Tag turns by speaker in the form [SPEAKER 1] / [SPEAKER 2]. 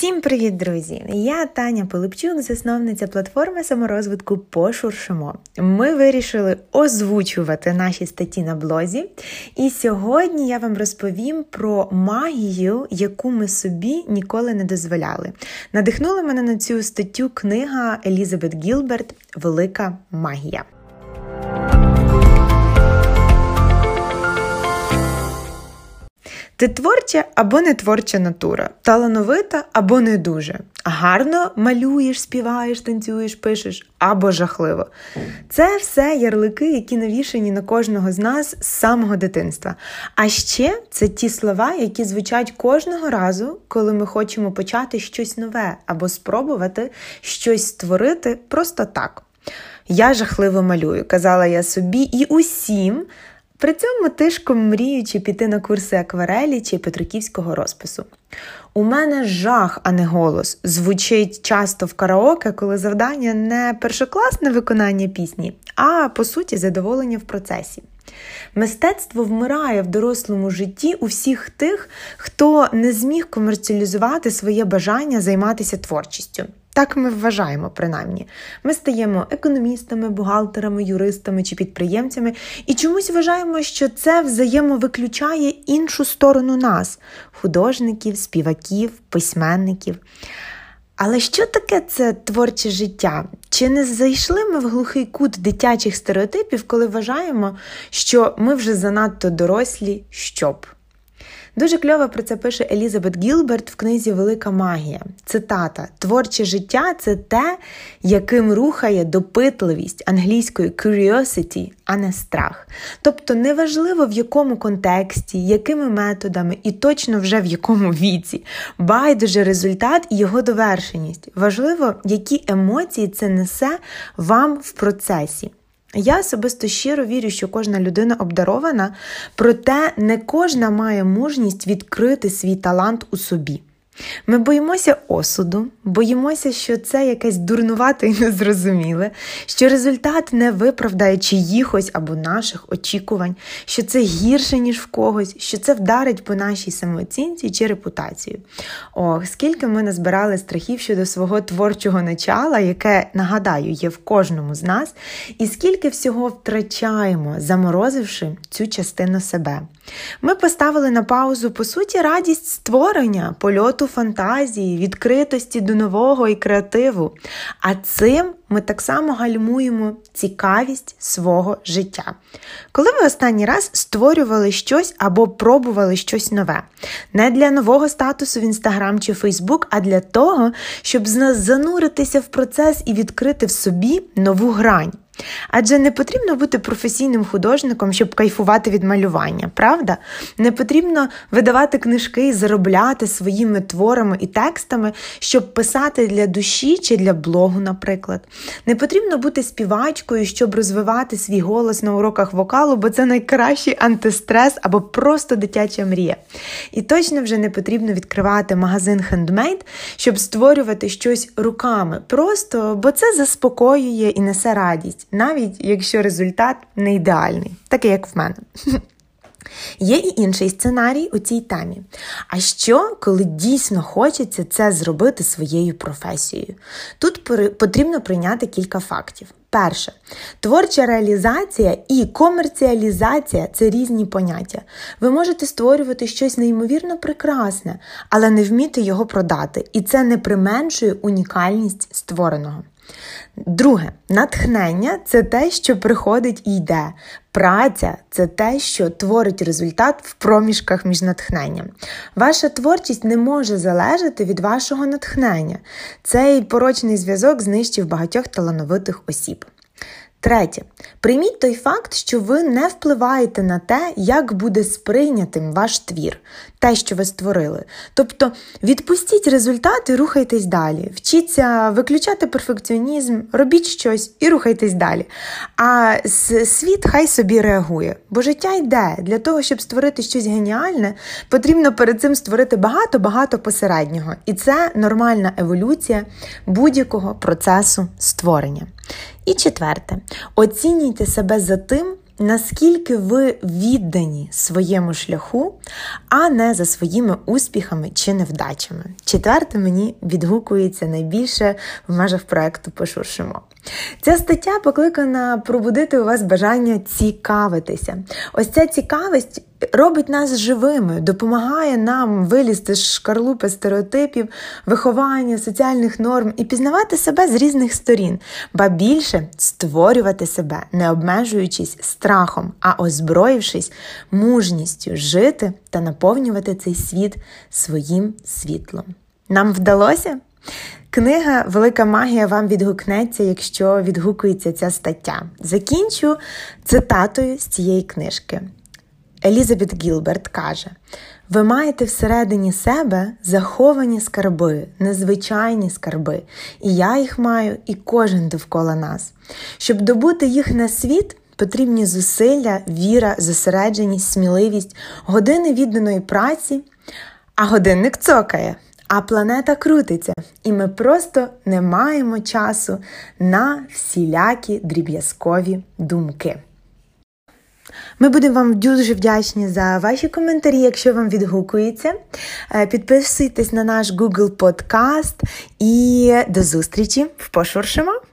[SPEAKER 1] Всім привіт, друзі! Я Таня Пилипчук, засновниця платформи саморозвитку Пошуршимо. Ми вирішили озвучувати наші статті на блозі. І сьогодні я вам розповім про магію, яку ми собі ніколи не дозволяли. Надихнула мене на цю статтю книга Елізабет Гілберт Велика магія. Ти творча або не творча натура, талановита або не дуже. Гарно малюєш, співаєш, танцюєш, пишеш або жахливо. Це все ярлики, які навішані на кожного з нас з самого дитинства. А ще це ті слова, які звучать кожного разу, коли ми хочемо почати щось нове або спробувати щось створити просто так. Я жахливо малюю, казала я собі і усім. При цьому тишком мріючи піти на курси акварелі чи петриківського розпису. У мене жах, а не голос, звучить часто в караоке, коли завдання не першокласне виконання пісні, а по суті задоволення в процесі. Мистецтво вмирає в дорослому житті у всіх тих, хто не зміг комерціалізувати своє бажання займатися творчістю. Так ми вважаємо, принаймні. Ми стаємо економістами, бухгалтерами, юристами чи підприємцями і чомусь вважаємо, що це взаємовиключає іншу сторону нас художників, співаків, письменників. Але що таке це творче життя? Чи не зайшли ми в глухий кут дитячих стереотипів, коли вважаємо, що ми вже занадто дорослі, щоб? Дуже кльово про це пише Елізабет Гілберт в книзі Велика магія. Цитата: Творче життя це те, яким рухає допитливість англійської curiosity, а не страх. Тобто неважливо в якому контексті, якими методами і точно вже в якому віці. Байдуже результат і його довершеність. Важливо, які емоції це несе вам в процесі. Я особисто щиро вірю, що кожна людина обдарована, проте не кожна має мужність відкрити свій талант у собі. Ми боїмося осуду, боїмося, що це якесь дурнувате і незрозуміле, що результат не виправдає чиїхось або наших очікувань, що це гірше, ніж в когось, що це вдарить по нашій самооцінці чи репутації. Ох, скільки ми назбирали страхів щодо свого творчого начала, яке, нагадаю, є в кожному з нас, і скільки всього втрачаємо, заморозивши цю частину себе. Ми поставили на паузу, по суті, радість створення, польоту фантазії, відкритості до нового і креативу. А цим ми так само гальмуємо цікавість свого життя. Коли ви останній раз створювали щось або пробували щось нове, не для нового статусу в Інстаграм чи Фейсбук, а для того, щоб зануритися в процес і відкрити в собі нову грань. Адже не потрібно бути професійним художником, щоб кайфувати від малювання, правда? Не потрібно видавати книжки і заробляти своїми творами і текстами, щоб писати для душі чи для блогу, наприклад. Не потрібно бути співачкою, щоб розвивати свій голос на уроках вокалу, бо це найкращий антистрес або просто дитяча мрія. І точно вже не потрібно відкривати магазин хендмейд, щоб створювати щось руками. Просто бо це заспокоює і несе радість навіть якщо результат не ідеальний, такий як в мене. Є і інший сценарій у цій темі. А що, коли дійсно хочеться це зробити своєю професією? Тут потрібно прийняти кілька фактів. Перше, творча реалізація і комерціалізація це різні поняття. Ви можете створювати щось неймовірно прекрасне, але не вміти його продати, і це не применшує унікальність створеного. Друге, натхнення це те, що приходить і йде. Праця це те, що творить результат в проміжках між натхненням. Ваша творчість не може залежати від вашого натхнення. Цей порочний зв'язок знищив багатьох талановитих осіб. Третє, прийміть той факт, що ви не впливаєте на те, як буде сприйнятим ваш твір, те, що ви створили. Тобто відпустіть результат і рухайтесь далі. Вчіться виключати перфекціонізм, робіть щось і рухайтесь далі. А світ хай собі реагує. Бо життя йде. Для того, щоб створити щось геніальне, потрібно перед цим створити багато-багато посереднього. І це нормальна еволюція будь-якого процесу створення. І четверте, оцінюйте себе за тим, наскільки ви віддані своєму шляху, а не за своїми успіхами чи невдачами. Четверте мені відгукується найбільше в межах проекту Пошуршимо. Ця стаття покликана пробудити у вас бажання цікавитися. Ось ця цікавість робить нас живими, допомагає нам вилізти з шкарлупи стереотипів, виховання, соціальних норм і пізнавати себе з різних сторін, ба більше створювати себе, не обмежуючись страхом, а озброївшись мужністю жити та наповнювати цей світ своїм світлом. Нам вдалося? Книга Велика магія вам відгукнеться, якщо відгукується ця стаття. Закінчу цитатою з цієї книжки. Елізабет Гілберт каже: ви маєте всередині себе заховані скарби, незвичайні скарби, і я їх маю, і кожен довкола нас. Щоб добути їх на світ, потрібні зусилля, віра, зосередженість, сміливість, години відданої праці, а годинник цокає. А планета крутиться, і ми просто не маємо часу на всілякі дріб'язкові думки. Ми будемо вам дуже вдячні за ваші коментарі, якщо вам відгукується. Е, підписуйтесь на наш Google Podcast і до зустрічі в Пошуршимо!